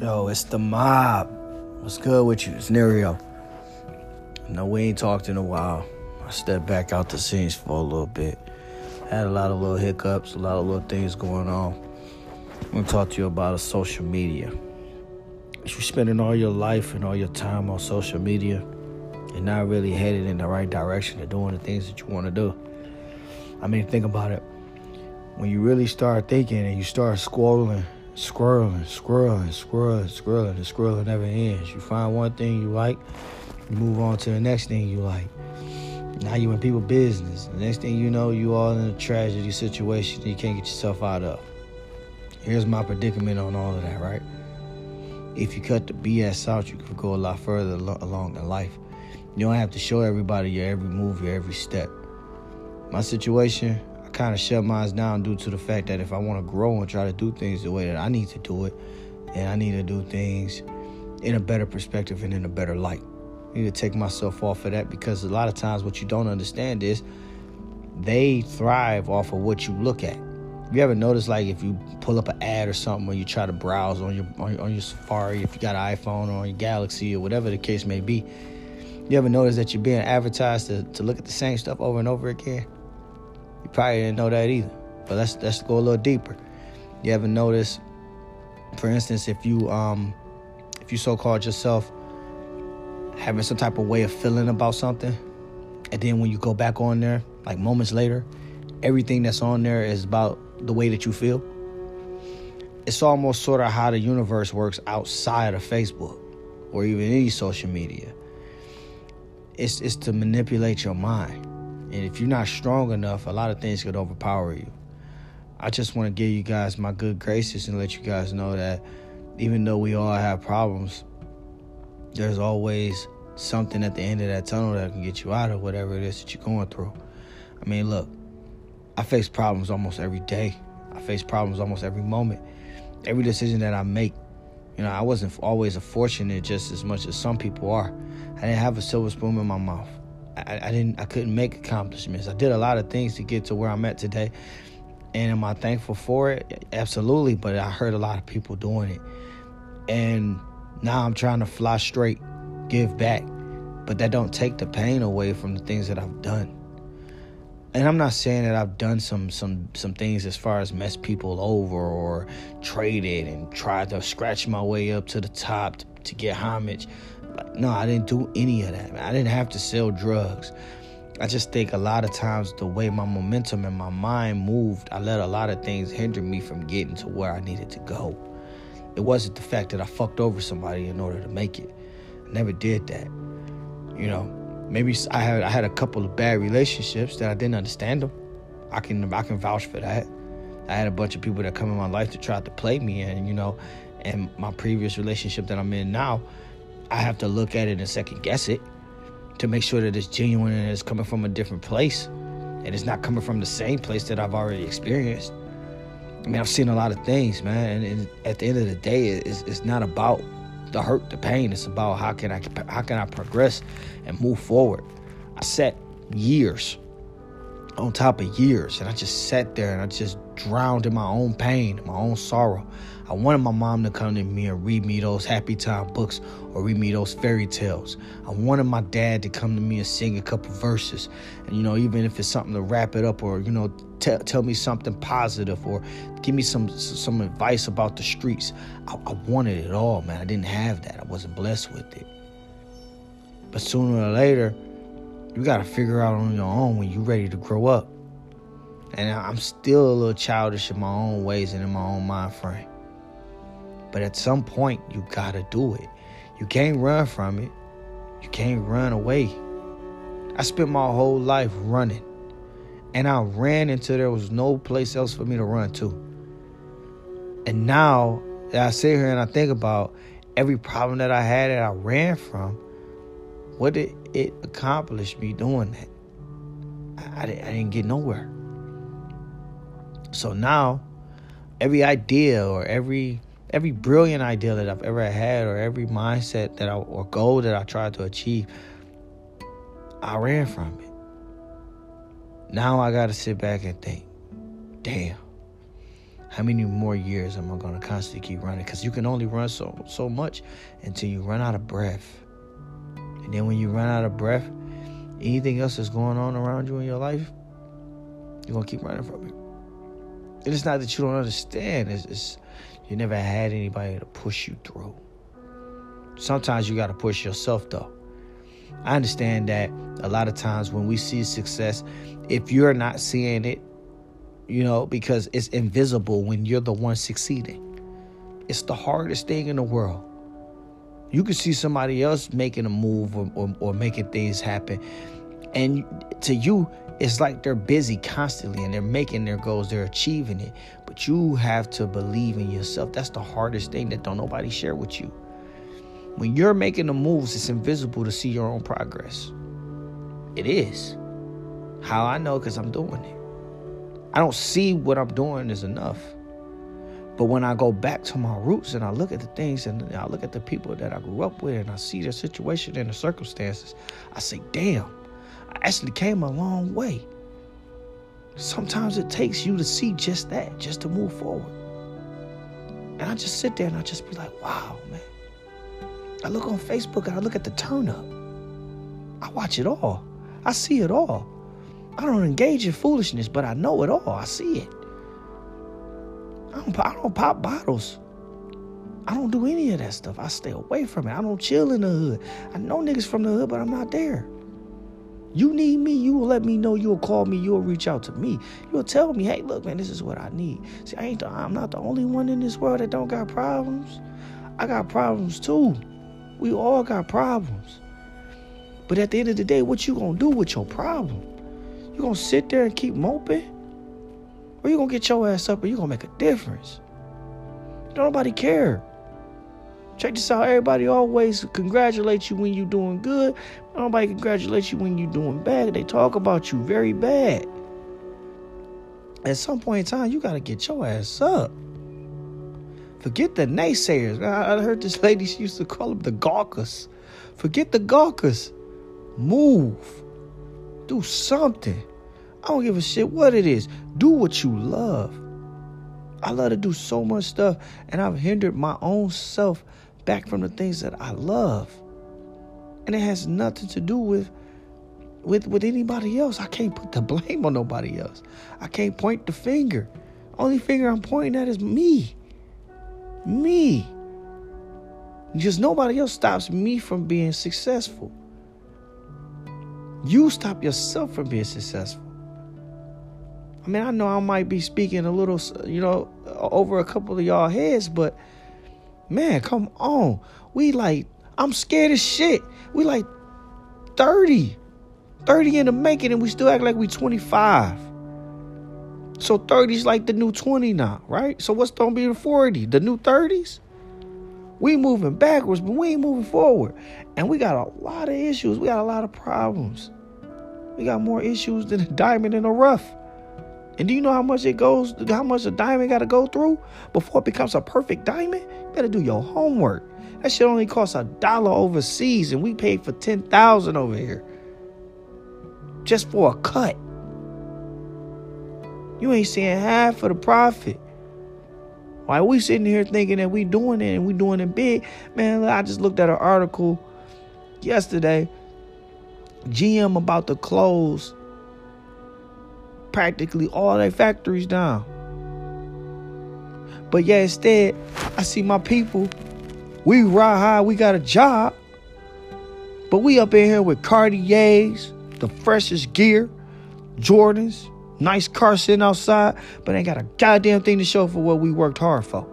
Yo, it's the mob. What's good with you? It's Nerio. No, we ain't talked in a while. I stepped back out the scenes for a little bit. Had a lot of little hiccups, a lot of little things going on. I'm gonna talk to you about a social media. If you're spending all your life and all your time on social media and not really headed in the right direction of doing the things that you want to do. I mean, think about it. When you really start thinking and you start scrolling scrolling, scrolling, scrolling, scrolling. The scrolling never ends. You find one thing you like, you move on to the next thing you like. Now you in people business. The next thing you know, you all in a tragedy situation you can't get yourself out of. Here's my predicament on all of that, right? If you cut the BS out, you could go a lot further along in life. You don't have to show everybody your every move, your every step. My situation, kind of shut mine down due to the fact that if I want to grow and try to do things the way that I need to do it, then I need to do things in a better perspective and in a better light. I need to take myself off of that because a lot of times what you don't understand is they thrive off of what you look at. You ever notice like if you pull up an ad or something or you try to browse on your on your, on your Safari, if you got an iPhone or on your Galaxy or whatever the case may be, you ever notice that you're being advertised to, to look at the same stuff over and over again? You probably didn't know that either. But let's let's go a little deeper. You ever notice, for instance, if you um if you so called yourself having some type of way of feeling about something, and then when you go back on there, like moments later, everything that's on there is about the way that you feel. It's almost sort of how the universe works outside of Facebook or even any social media. It's it's to manipulate your mind. And if you're not strong enough, a lot of things could overpower you. I just want to give you guys my good graces and let you guys know that even though we all have problems, there's always something at the end of that tunnel that can get you out of whatever it is that you're going through. I mean, look, I face problems almost every day. I face problems almost every moment. Every decision that I make, you know, I wasn't always a fortunate just as much as some people are. I didn't have a silver spoon in my mouth. I, I didn't I couldn't make accomplishments. I did a lot of things to get to where I'm at today. And am I thankful for it? Absolutely. But I heard a lot of people doing it. And now I'm trying to fly straight, give back. But that don't take the pain away from the things that I've done. And I'm not saying that I've done some some some things as far as mess people over or traded and tried to scratch my way up to the top to, to get homage. No, I didn't do any of that. I didn't have to sell drugs. I just think a lot of times the way my momentum and my mind moved, I let a lot of things hinder me from getting to where I needed to go. It wasn't the fact that I fucked over somebody in order to make it. I never did that. You know, maybe I had I had a couple of bad relationships that I didn't understand them. I can I can vouch for that. I had a bunch of people that come in my life to try to play me, and you know, and my previous relationship that I'm in now, I have to look at it and second guess it to make sure that it's genuine and it's coming from a different place and it's not coming from the same place that I've already experienced. I mean, I've seen a lot of things, man, and at the end of the day, it's, it's not about the hurt, the pain. It's about how can I how can I progress and move forward. I sat years on top of years, and I just sat there and I just drowned in my own pain, my own sorrow. I wanted my mom to come to me and read me those happy time books or read me those fairy tales. I wanted my dad to come to me and sing a couple verses. And, you know, even if it's something to wrap it up or, you know, t- tell me something positive or give me some some advice about the streets. I, I wanted it all, man. I didn't have that. I wasn't blessed with it. But sooner or later, you got to figure out on your own when you're ready to grow up. And I'm still a little childish in my own ways and in my own mind frame. But at some point, you gotta do it. You can't run from it. You can't run away. I spent my whole life running. And I ran until there was no place else for me to run to. And now I sit here and I think about every problem that I had that I ran from, what did it accomplish me doing that? I, I, I didn't get nowhere. So now, every idea or every every brilliant idea that I've ever had or every mindset that I or goal that I tried to achieve, I ran from it. Now I got to sit back and think, damn, How many more years am I gonna constantly keep running? Because you can only run so so much until you run out of breath. And then when you run out of breath, anything else that's going on around you in your life, you're gonna keep running from it. And it's not that you don't understand. It's, it's you never had anybody to push you through. Sometimes you gotta push yourself though. I understand that a lot of times when we see success, if you're not seeing it, you know, because it's invisible when you're the one succeeding. It's the hardest thing in the world. You can see somebody else making a move or, or, or making things happen. And to you, it's like they're busy constantly and they're making their goals, they're achieving it. But you have to believe in yourself. That's the hardest thing that don't nobody share with you. When you're making the moves, it's invisible to see your own progress. It is. How I know because I'm doing it. I don't see what I'm doing is enough. But when I go back to my roots and I look at the things and I look at the people that I grew up with and I see their situation and the circumstances, I say, damn, I actually came a long way. Sometimes it takes you to see just that, just to move forward. And I just sit there and I just be like, wow, man. I look on Facebook and I look at the turn up. I watch it all. I see it all. I don't engage in foolishness, but I know it all. I see it. I don't, I don't pop bottles. I don't do any of that stuff. I stay away from it. I don't chill in the hood. I know niggas from the hood, but I'm not there. You need me, you will let me know. You'll call me. You'll reach out to me. You'll tell me, hey, look, man, this is what I need. See, I ain't. The, I'm not the only one in this world that don't got problems. I got problems too. We all got problems. But at the end of the day, what you gonna do with your problem? You gonna sit there and keep moping? Or you gonna get your ass up and you gonna make a difference? Don't nobody care. Check this out. Everybody always congratulate you when you're doing good. Nobody congratulates you when you're doing bad. They talk about you very bad. At some point in time, you gotta get your ass up. Forget the naysayers. I heard this lady, she used to call them the gawkers. Forget the gawkers. Move. Do something. I don't give a shit what it is. Do what you love. I love to do so much stuff, and I've hindered my own self back from the things that I love. And it has nothing to do with with with anybody else. I can't put the blame on nobody else. I can't point the finger. Only finger I'm pointing at is me. Me. Just nobody else stops me from being successful. You stop yourself from being successful. I mean, I know I might be speaking a little, you know, over a couple of y'all heads, but man, come on. We like, I'm scared as shit. We like 30, 30 in the making, and we still act like we 25. So 30's like the new 20 now, right? So what's gonna be the 40? The new 30s? We moving backwards, but we ain't moving forward. And we got a lot of issues. We got a lot of problems. We got more issues than a diamond in the rough. And do you know how much it goes, how much a diamond got to go through before it becomes a perfect diamond? You better do your homework. That shit only costs a dollar overseas, and we paid for 10000 over here. Just for a cut. You ain't seeing half of the profit. Why we sitting here thinking that we doing it and we doing it big? Man, I just looked at an article yesterday. GM about to close practically all their factories down. But yeah, instead, I see my people. We ride high, we got a job. But we up in here with Cartiers, the freshest gear, Jordans, nice car sitting outside, but ain't got a goddamn thing to show for what we worked hard for.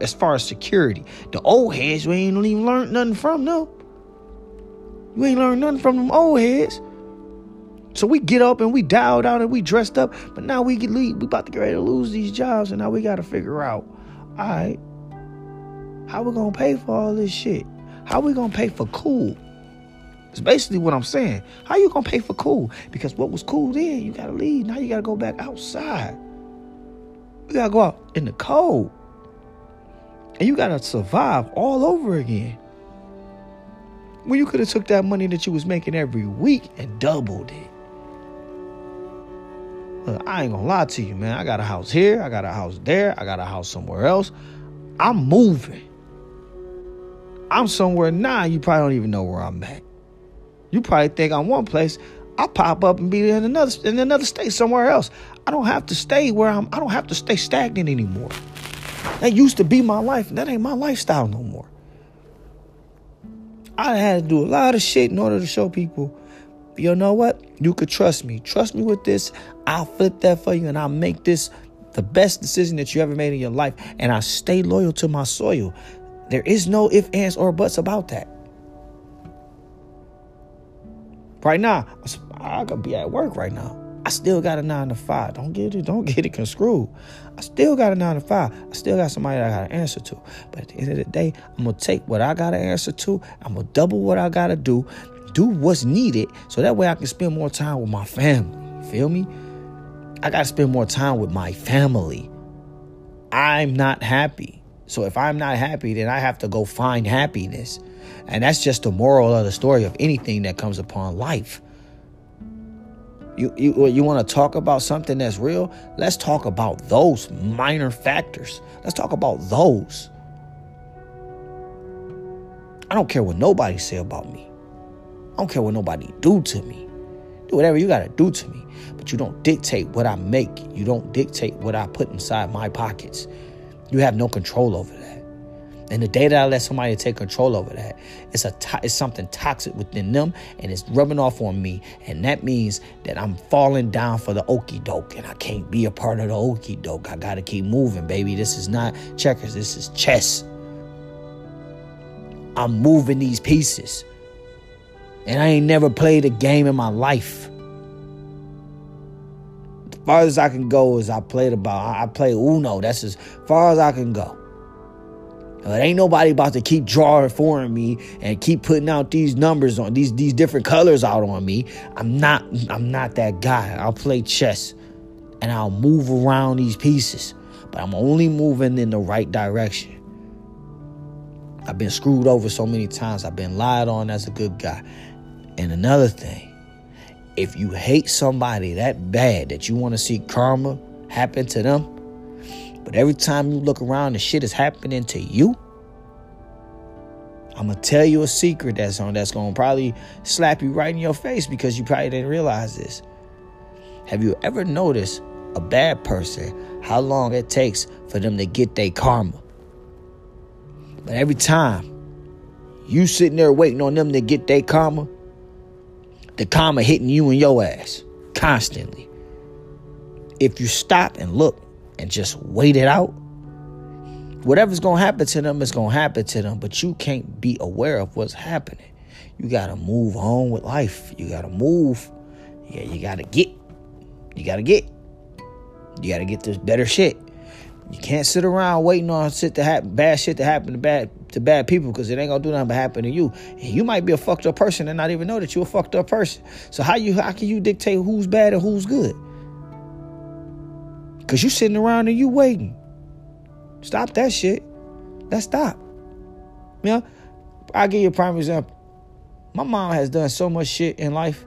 As far as security. The old heads, we ain't even learned nothing from them. We ain't learned nothing from them old heads. So we get up and we dialed out and we dressed up, but now we get leave. We about to get ready to lose these jobs, and now we got to figure out, all right, how we gonna pay for all this shit? How we gonna pay for cool? It's basically what I'm saying. How you gonna pay for cool? Because what was cool then, you gotta leave. Now you gotta go back outside. You gotta go out in the cold, and you gotta survive all over again. When you could have took that money that you was making every week and doubled it. Look, I ain't gonna lie to you, man. I got a house here, I got a house there, I got a house somewhere else. I'm moving. I'm somewhere now. You probably don't even know where I'm at. You probably think I'm one place. I pop up and be in another in another state somewhere else. I don't have to stay where I'm. I don't have to stay stagnant anymore. That used to be my life. That ain't my lifestyle no more. I had to do a lot of shit in order to show people, you know what? You could trust me. Trust me with this. I'll flip that for you and I'll make this the best decision that you ever made in your life. And I stay loyal to my soil. There is no ifs, ands, or buts about that. Right now, I could be at work right now. I still got a nine to five. Don't get it, don't get it construed. I still got a nine to five. I still got somebody that I gotta answer to. But at the end of the day, I'm gonna take what I gotta answer to. I'm gonna double what I gotta do, do what's needed, so that way I can spend more time with my family. Feel me? I gotta spend more time with my family. I'm not happy. So if I'm not happy, then I have to go find happiness. And that's just the moral of the story of anything that comes upon life. You, you, you want to talk about something that's real? Let's talk about those minor factors. Let's talk about those. I don't care what nobody say about me. I don't care what nobody do to me. Do whatever you got to do to me. But you don't dictate what I make. You don't dictate what I put inside my pockets. You have no control over that. And the day that I let somebody take control over that, it's a to- it's something toxic within them, and it's rubbing off on me. And that means that I'm falling down for the okey doke, and I can't be a part of the okey doke. I gotta keep moving, baby. This is not checkers. This is chess. I'm moving these pieces, and I ain't never played a game in my life. As far as I can go is I played about I play Uno. That's as far as I can go. It ain't nobody about to keep drawing for me and keep putting out these numbers on these these different colors out on me. I'm not I'm not that guy. I'll play chess and I'll move around these pieces, but I'm only moving in the right direction. I've been screwed over so many times. I've been lied on as a good guy. And another thing, if you hate somebody that bad that you want to see karma happen to them, but every time you look around and shit is happening to you, I'm gonna tell you a secret that's on that's gonna probably slap you right in your face because you probably didn't realize this. Have you ever noticed a bad person how long it takes for them to get their karma? But every time you sitting there waiting on them to get their karma, the karma hitting you in your ass constantly. If you stop and look and just wait it out, whatever's gonna happen to them is gonna happen to them, but you can't be aware of what's happening. You gotta move on with life. You gotta move. Yeah, you gotta get. You gotta get. You gotta get this better shit. You can't sit around waiting on shit to happen, bad shit to happen to bad to bad people because it ain't gonna do nothing but happen to you. And you might be a fucked up person and not even know that you're a fucked up person. So how you how can you dictate who's bad and who's good? Cause you sitting around and you waiting. Stop that shit. Let's stop. You know, I'll give you a prime example. My mom has done so much shit in life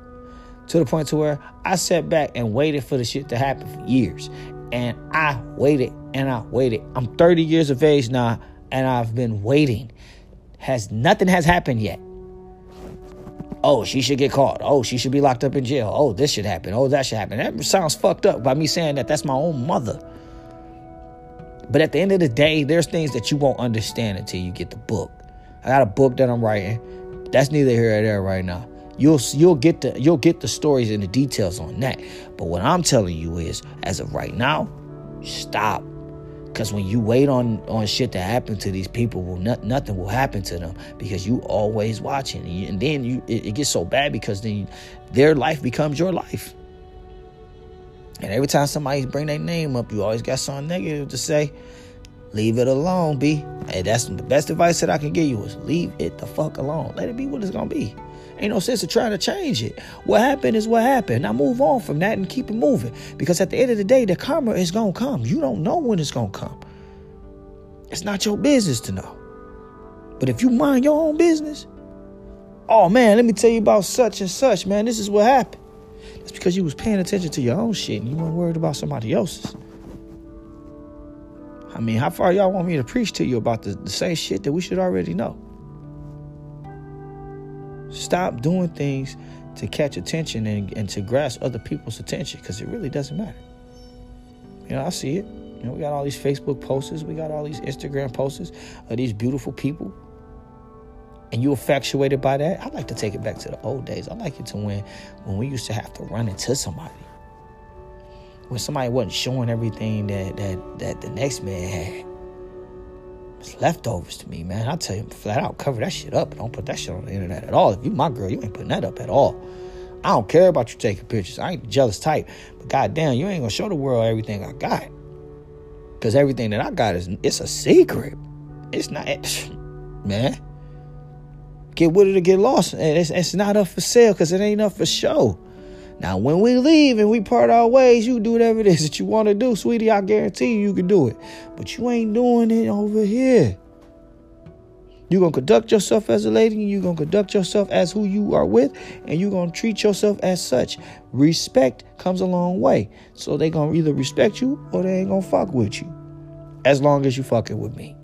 to the point to where I sat back and waited for the shit to happen for years. And I waited and I waited. I'm 30 years of age now and I've been waiting. Has nothing has happened yet. Oh, she should get caught. Oh, she should be locked up in jail. Oh, this should happen. Oh, that should happen. That sounds fucked up by me saying that. That's my own mother. But at the end of the day, there's things that you won't understand until you get the book. I got a book that I'm writing. That's neither here or there right now. You'll you'll get the you'll get the stories and the details on that. But what I'm telling you is, as of right now, stop. Because when you wait on on shit to happen to these people, not, nothing will happen to them because you always watching, and, you, and then you it, it, gets so bad because then you, their life becomes your life. And every time somebody bring their name up, you always got something negative to say. Leave it alone, B. Hey, that's the best advice that I can give you is leave it the fuck alone. Let it be what it's gonna be. Ain't no sense of trying to change it. What happened is what happened. Now move on from that and keep it moving. Because at the end of the day, the karma is gonna come. You don't know when it's gonna come. It's not your business to know. But if you mind your own business, oh man, let me tell you about such and such, man. This is what happened. It's because you was paying attention to your own shit and you weren't worried about somebody else's. I mean, how far y'all want me to preach to you about the, the same shit that we should already know? Stop doing things to catch attention and, and to grasp other people's attention because it really doesn't matter. You know, I see it. You know, we got all these Facebook posts, we got all these Instagram posts of these beautiful people. And you infatuated by that? I like to take it back to the old days. I like it to when when we used to have to run into somebody. When somebody wasn't showing everything that that that the next man had. It's leftovers to me, man. I tell you flat out, cover that shit up. Don't put that shit on the internet at all. If you my girl, you ain't putting that up at all. I don't care about you taking pictures. I ain't jealous type. But goddamn, you ain't gonna show the world everything I got. Cause everything that I got is it's a secret. It's not eh, man. Get with it or get lost. And it's, it's not up for sale because it ain't up for show. Now, when we leave and we part our ways, you do whatever it is that you want to do, sweetie. I guarantee you, you can do it. But you ain't doing it over here. You're going to conduct yourself as a lady, and you're going to conduct yourself as who you are with, and you're going to treat yourself as such. Respect comes a long way. So they going to either respect you or they ain't going to fuck with you. As long as you fucking with me.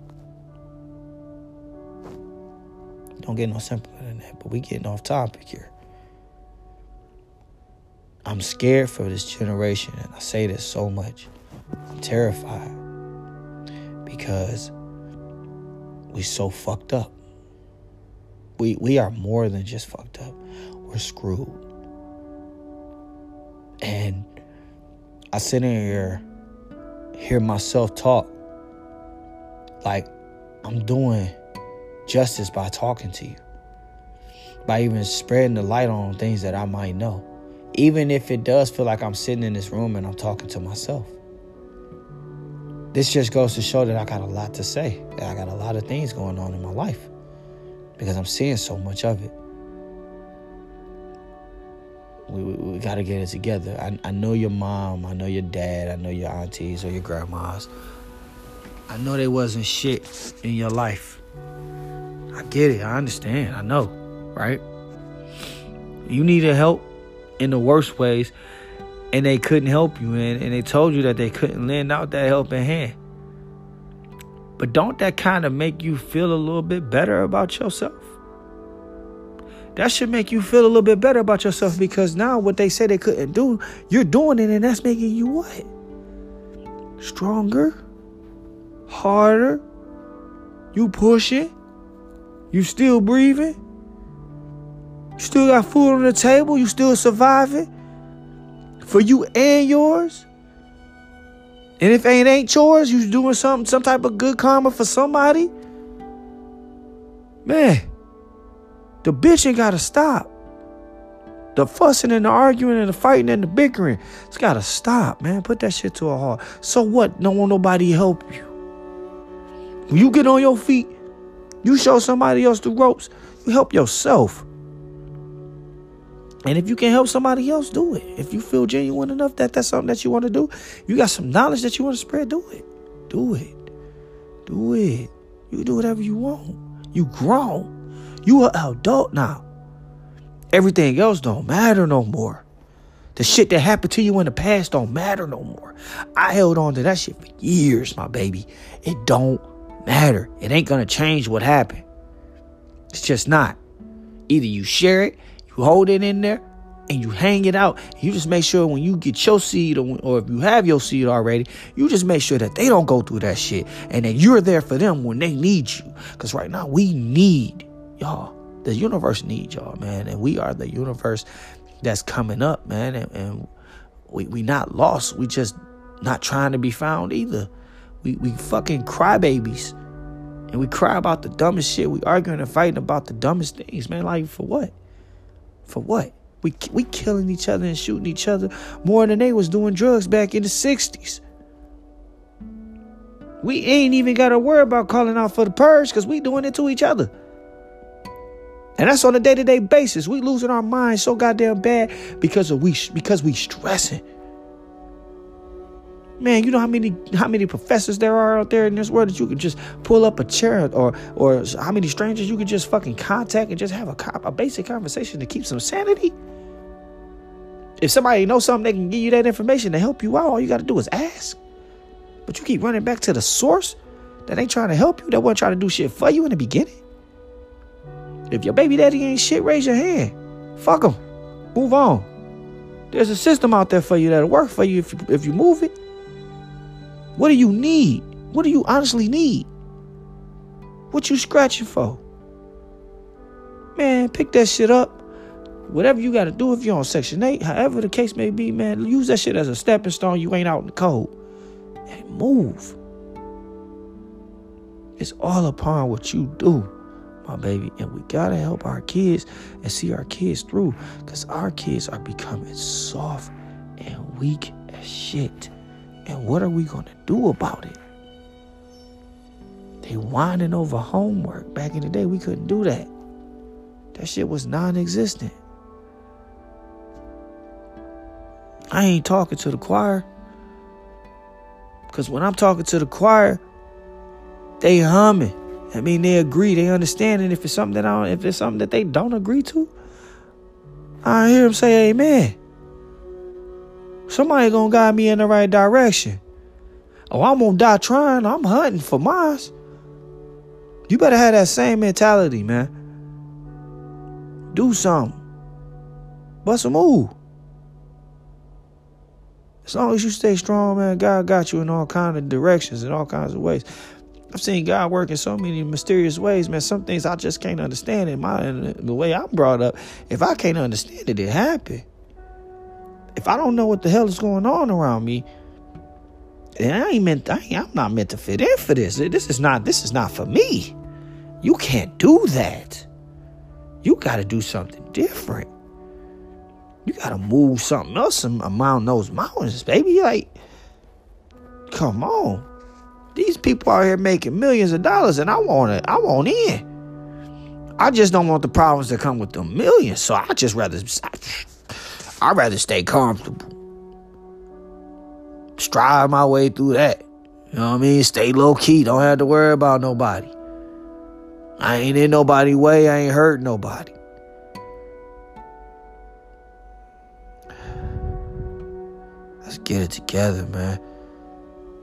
Don't get no simpler than that, but we getting off topic here. I'm scared for this generation, and I say this so much. I'm terrified because we so fucked up. We we are more than just fucked up. We're screwed. And I sit in here, hear myself talk like I'm doing justice by talking to you, by even spreading the light on things that I might know even if it does feel like I'm sitting in this room and I'm talking to myself. This just goes to show that I got a lot to say. I got a lot of things going on in my life because I'm seeing so much of it. We, we, we got to get it together. I, I know your mom, I know your dad, I know your aunties or your grandmas. I know they wasn't shit in your life. I get it. I understand. I know, right? You needed help in the worst ways and they couldn't help you and, and they told you that they couldn't lend out that helping hand. But don't that kind of make you feel a little bit better about yourself? That should make you feel a little bit better about yourself because now what they said they couldn't do, you're doing it and that's making you what? Stronger, harder, you pushing, you still breathing, you still got food on the table. You still surviving for you and yours. And if it ain't yours, you doing something, some type of good karma for somebody. Man, the bitching gotta stop. The fussing and the arguing and the fighting and the bickering, it's gotta stop, man. Put that shit to a halt. So what? No want nobody help you. When you get on your feet, you show somebody else the ropes. You help yourself. And if you can help somebody else, do it. If you feel genuine enough that that's something that you want to do, you got some knowledge that you want to spread, do it. Do it. Do it. You do whatever you want. You grown. You are adult now. Everything else don't matter no more. The shit that happened to you in the past don't matter no more. I held on to that shit for years, my baby. It don't matter. It ain't gonna change what happened. It's just not. Either you share it you hold it in there and you hang it out. You just make sure when you get your seed, or, or, if you have your seed already, you just make sure that they don't go through that shit and that you're there for them when they need you. Because right now, we need y'all. The universe needs y'all, man. And we are the universe that's coming up, man. And, and we, we not lost. We just not trying to be found either. We, we fucking crybabies. And we cry about the dumbest shit. We arguing and fighting about the dumbest things, man. Like, for what? For what? We we killing each other and shooting each other more than they was doing drugs back in the 60s. We ain't even got to worry about calling out for the purge because we doing it to each other. And that's on a day-to-day basis. We losing our minds so goddamn bad because of we because we stressing. Man, you know how many how many professors there are out there in this world that you could just pull up a chair, or or how many strangers you could just fucking contact and just have a, cop a basic conversation to keep some sanity. If somebody knows something, they can give you that information to help you out. All you got to do is ask. But you keep running back to the source that ain't trying to help you, that wasn't trying to do shit for you in the beginning. If your baby daddy ain't shit, raise your hand. Fuck them. Move on. There's a system out there for you that'll work for you if you, if you move it. What do you need? What do you honestly need? What you scratching for? Man, pick that shit up. Whatever you got to do if you're on Section 8, however the case may be, man, use that shit as a stepping stone. You ain't out in the cold. And move. It's all upon what you do, my baby. And we got to help our kids and see our kids through because our kids are becoming soft and weak as shit. And what are we going to do about it? They whining over homework. Back in the day, we couldn't do that. That shit was non existent. I ain't talking to the choir. Because when I'm talking to the choir, they humming. I mean, they agree, they understand. And if it's something that I don't, if it's something that they don't agree to, I hear them say amen. Somebody gonna guide me in the right direction. Oh, I'm gonna die trying. I'm hunting for Mars. You better have that same mentality, man. Do something. Bust a move. As long as you stay strong, man, God got you in all kinds of directions in all kinds of ways. I've seen God work in so many mysterious ways, man. Some things I just can't understand in my in the way I'm brought up. If I can't understand it, it happened. If I don't know what the hell is going on around me, I ain't meant I I'm not meant to fit in for this. This is not this is not for me. You can't do that. You got to do something different. You gotta move something else among those mountains, baby. Like, come on. These people out here making millions of dollars, and I want it. I want in. I just don't want the problems that come with the millions. So I just rather, I rather stay comfortable, strive my way through that. You know what I mean? Stay low key. Don't have to worry about nobody. I ain't in nobody way. I ain't hurt nobody. Let's get it together, man.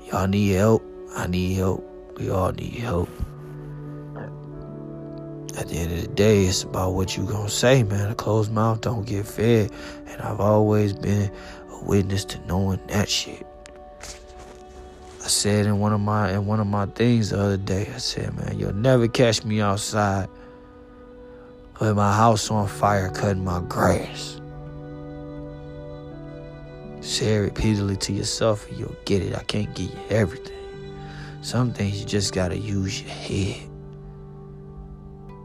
Y'all need help. I need help. We all need help. At the end of the day, it's about what you gonna say, man. A closed mouth don't get fed. And I've always been a witness to knowing that shit. I said in one of my in one of my things the other day, I said, man, you'll never catch me outside with my house on fire cutting my grass. Say it repeatedly to yourself and you'll get it. I can't give you everything. Some things you just gotta use your head.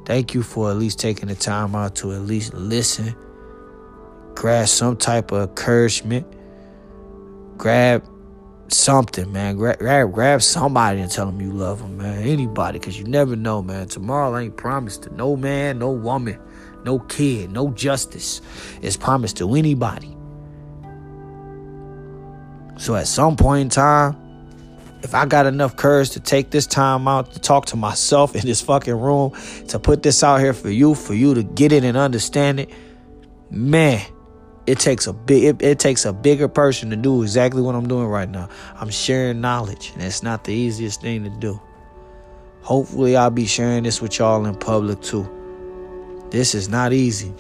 Thank you for at least taking the time out to at least listen, grab some type of encouragement, grab something, man. Grab, grab, grab somebody and tell them you love them, man. Anybody, because you never know, man. Tomorrow ain't promised to no man, no woman, no kid, no justice. It's promised to anybody. So at some point in time, if I got enough courage to take this time out to talk to myself in this fucking room, to put this out here for you, for you to get it and understand it, man, it takes a big it, it, takes a bigger person to do exactly what I'm doing right now. I'm sharing knowledge, and it's not the easiest thing to do. Hopefully, I'll be sharing this with y'all in public too. This is not easy,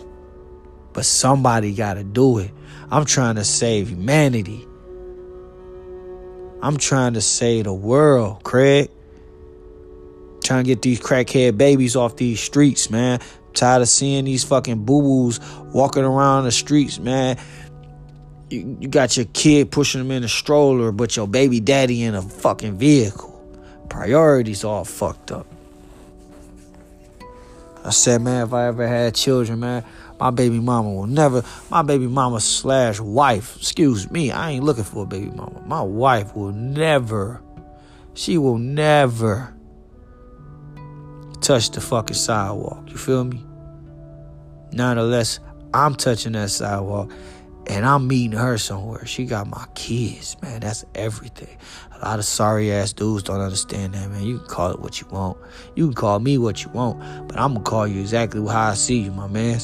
but somebody got to do it. I'm trying to save humanity. I'm trying to save the world, Craig. Trying to get these crackhead babies off these streets, man. I'm tired of seeing these fucking boo boos walking around the streets, man. You, you got your kid pushing them in a stroller, but your baby daddy in a fucking vehicle. Priorities all fucked up. I said, man, if I ever had children, man, my baby mama will never, my baby mama slash wife, excuse me, I ain't looking for a baby mama. My wife will never, she will never touch the fucking sidewalk. You feel me? Nonetheless, I'm touching that sidewalk and I'm meeting her somewhere. She got my kids, man. That's everything. A lot of sorry ass dudes don't understand that, man. You can call it what you want. You can call me what you want, but I'm gonna call you exactly how I see you, my man.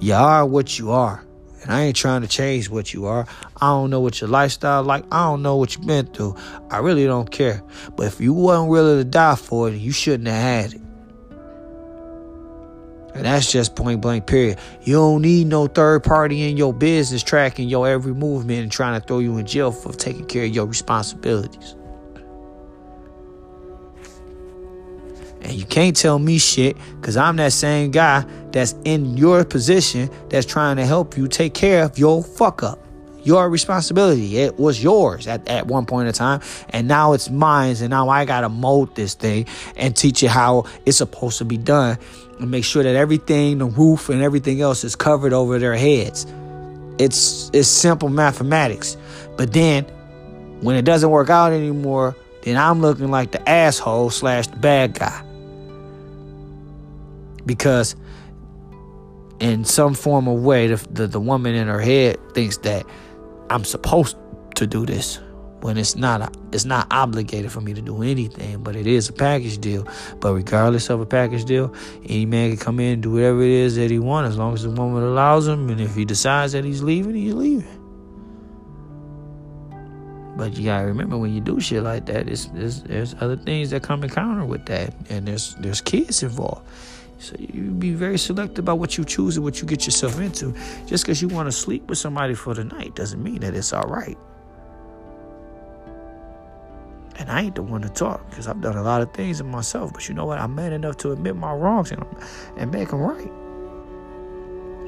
You are what you are. And I ain't trying to change what you are. I don't know what your lifestyle like. I don't know what you've been through. I really don't care. But if you wasn't willing to die for it, you shouldn't have had it. And that's just point blank, period. You don't need no third party in your business tracking your every movement and trying to throw you in jail for taking care of your responsibilities. And you can't tell me shit because I'm that same guy that's in your position that's trying to help you take care of your fuck up. Your responsibility. It was yours at, at one point in time. And now it's mine. And now I got to mold this thing and teach you how it's supposed to be done and make sure that everything, the roof and everything else is covered over their heads. It's it's simple mathematics. But then when it doesn't work out anymore, then I'm looking like the asshole slash the bad guy. Because in some form of way, the, the, the woman in her head thinks that I'm supposed to do this when it's not a, it's not obligated for me to do anything, but it is a package deal. But regardless of a package deal, any man can come in and do whatever it is that he wants as long as the woman allows him. And if he decides that he's leaving, he's leaving. But you gotta remember when you do shit like that, it's, it's, there's other things that come in counter with that, and there's there's kids involved. So you be very selective about what you choose and what you get yourself into. Just because you want to sleep with somebody for the night doesn't mean that it's all right. And I ain't the one to talk because I've done a lot of things in myself. But you know what? I'm man enough to admit my wrongs and, and make them right.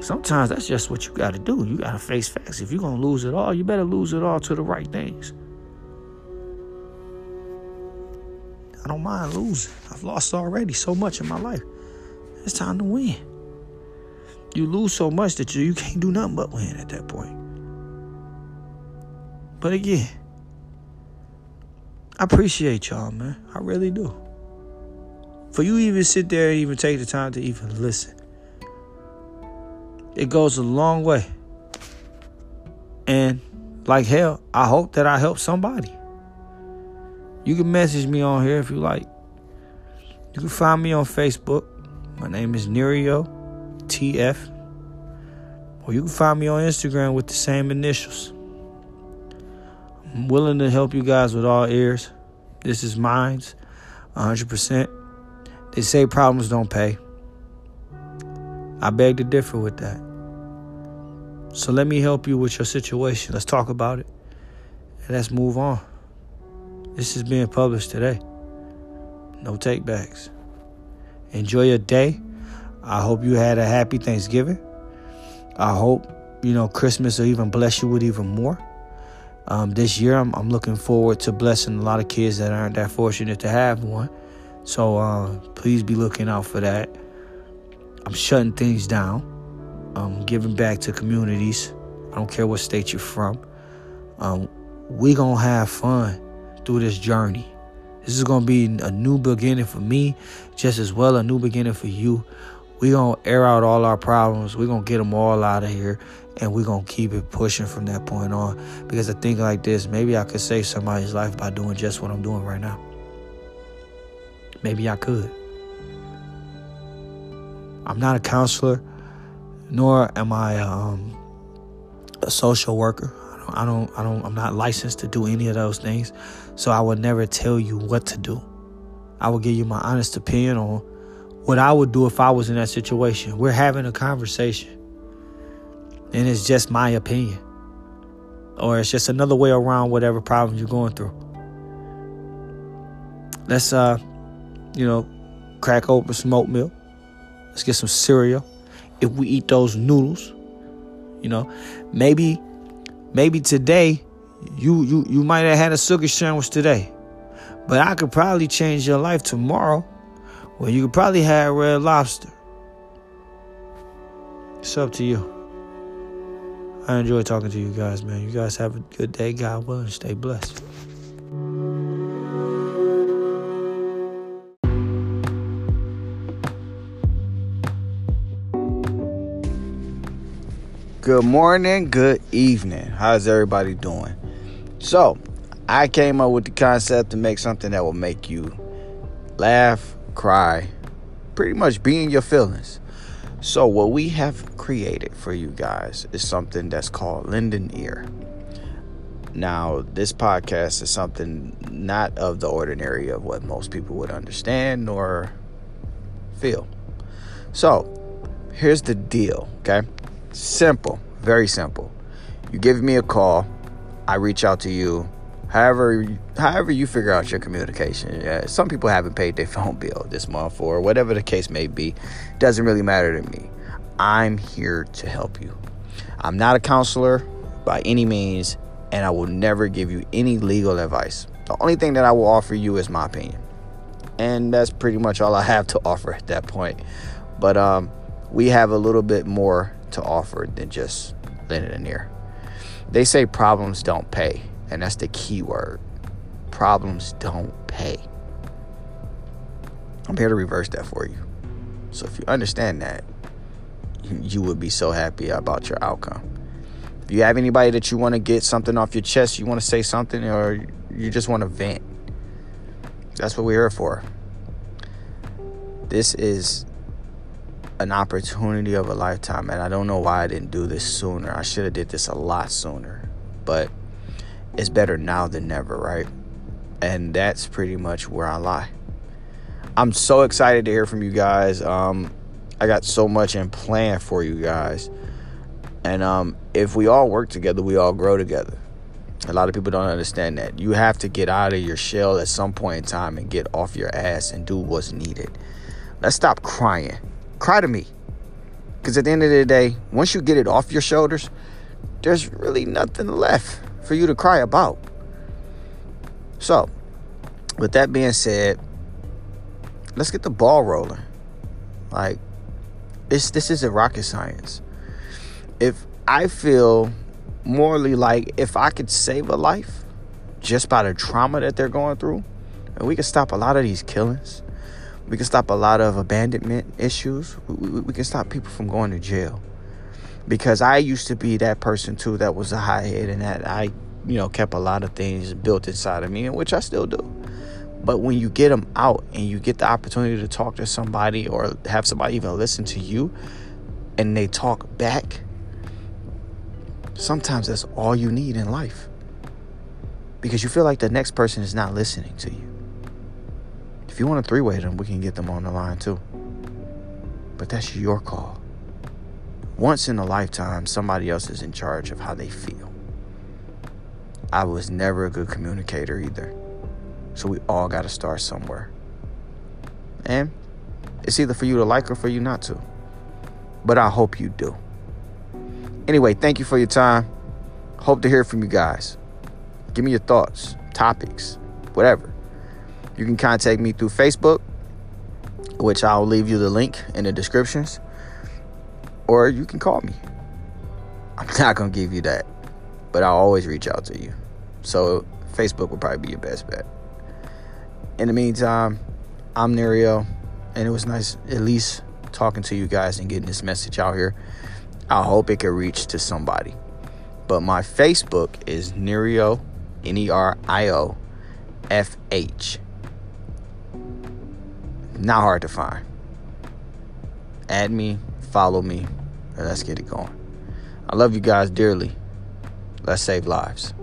Sometimes that's just what you got to do. You got to face facts. If you're going to lose it all, you better lose it all to the right things. I don't mind losing. I've lost already so much in my life. It's time to win. You lose so much that you, you can't do nothing but win at that point. But again, I appreciate y'all, man. I really do. For you even sit there and even take the time to even listen. It goes a long way. And like hell, I hope that I help somebody. You can message me on here if you like. You can find me on Facebook. My name is Nerio TF. Or you can find me on Instagram with the same initials. I'm willing to help you guys with all ears. This is mine's 100%. They say problems don't pay. I beg to differ with that. So let me help you with your situation. Let's talk about it. And let's move on. This is being published today. No takebacks. Enjoy your day. I hope you had a happy Thanksgiving. I hope, you know, Christmas will even bless you with even more. Um, this year, I'm, I'm, looking forward to blessing a lot of kids that aren't that fortunate to have one. So uh, please be looking out for that. I'm shutting things down. I'm giving back to communities. I don't care what state you're from. Um, we gonna have fun through this journey. This is gonna be a new beginning for me, just as well a new beginning for you. We're gonna air out all our problems. We're gonna get them all out of here, and we're gonna keep it pushing from that point on. Because I think like this, maybe I could save somebody's life by doing just what I'm doing right now. Maybe I could. I'm not a counselor, nor am I um, a social worker. I don't, I don't, I'm not licensed to do any of those things. So I would never tell you what to do. I will give you my honest opinion on what I would do if I was in that situation. We're having a conversation. And it's just my opinion. Or it's just another way around whatever problem you're going through. Let's uh, you know, crack open some oatmeal. Let's get some cereal. If we eat those noodles, you know, maybe maybe today you you you might have had a sugar sandwich today. But I could probably change your life tomorrow. Well, you could probably have red lobster. It's up to you. I enjoy talking to you guys, man. You guys have a good day. God willing, stay blessed. Good morning, good evening. How's everybody doing? So, I came up with the concept to make something that will make you laugh, cry, pretty much be in your feelings. So, what we have created for you guys is something that's called Linden Ear. Now, this podcast is something not of the ordinary of what most people would understand nor feel. So, here's the deal, okay? Simple, very simple. You give me a call, I reach out to you. However, however you figure out your communication. Yeah, some people haven't paid their phone bill this month or whatever the case may be. Doesn't really matter to me. I'm here to help you. I'm not a counselor by any means, and I will never give you any legal advice. The only thing that I will offer you is my opinion. And that's pretty much all I have to offer at that point. But um, we have a little bit more to offer than just lending an ear. They say problems don't pay, and that's the key word. Problems don't pay. I'm here to reverse that for you. So if you understand that, you would be so happy about your outcome. If you have anybody that you want to get something off your chest, you want to say something, or you just want to vent, that's what we're here for. This is an opportunity of a lifetime and i don't know why i didn't do this sooner. I should have did this a lot sooner but it's better now than never right? And that's pretty much where i lie. I'm so excited to hear from you guys. Um, i got so much in plan for you guys. And um, if we all work together we all grow together. A lot of people don't understand that. You have to get out of your shell at some point in time and get off your ass and do what's needed. Let's stop crying cry to me. Because at the end of the day, once you get it off your shoulders, there's really nothing left for you to cry about. So, with that being said, let's get the ball rolling. Like, this this isn't rocket science. If I feel morally like if I could save a life just by the trauma that they're going through, and we could stop a lot of these killings, we can stop a lot of abandonment issues. We, we, we, can stop people from going to jail. Because I used to be that person too that was a high head and that I, you know, kept a lot of things built inside of me, which I still do. But when you get them out and you get the opportunity to talk to somebody or have somebody even listen to you and they talk back, sometimes that's all you need in life. Because you feel like the next person is not listening to you. If you want to three way them, we can get them on the line too. But that's your call. Once in a lifetime, somebody else is in charge of how they feel. I was never a good communicator either. So we all got to start somewhere. And it's either for you to like or for you not to. But I hope you do. Anyway, thank you for your time. Hope to hear from you guys. Give me your thoughts, topics, whatever. You can contact me through Facebook, which I'll leave you the link in the descriptions, or you can call me. I'm not going to give you that, but I'll always reach out to you. So, Facebook will probably be your best bet. In the meantime, I'm Nerio, and it was nice at least talking to you guys and getting this message out here. I hope it can reach to somebody. But my Facebook is Nerio, N E R I O F H. Not hard to find. Add me, follow me, and let's get it going. I love you guys dearly. Let's save lives.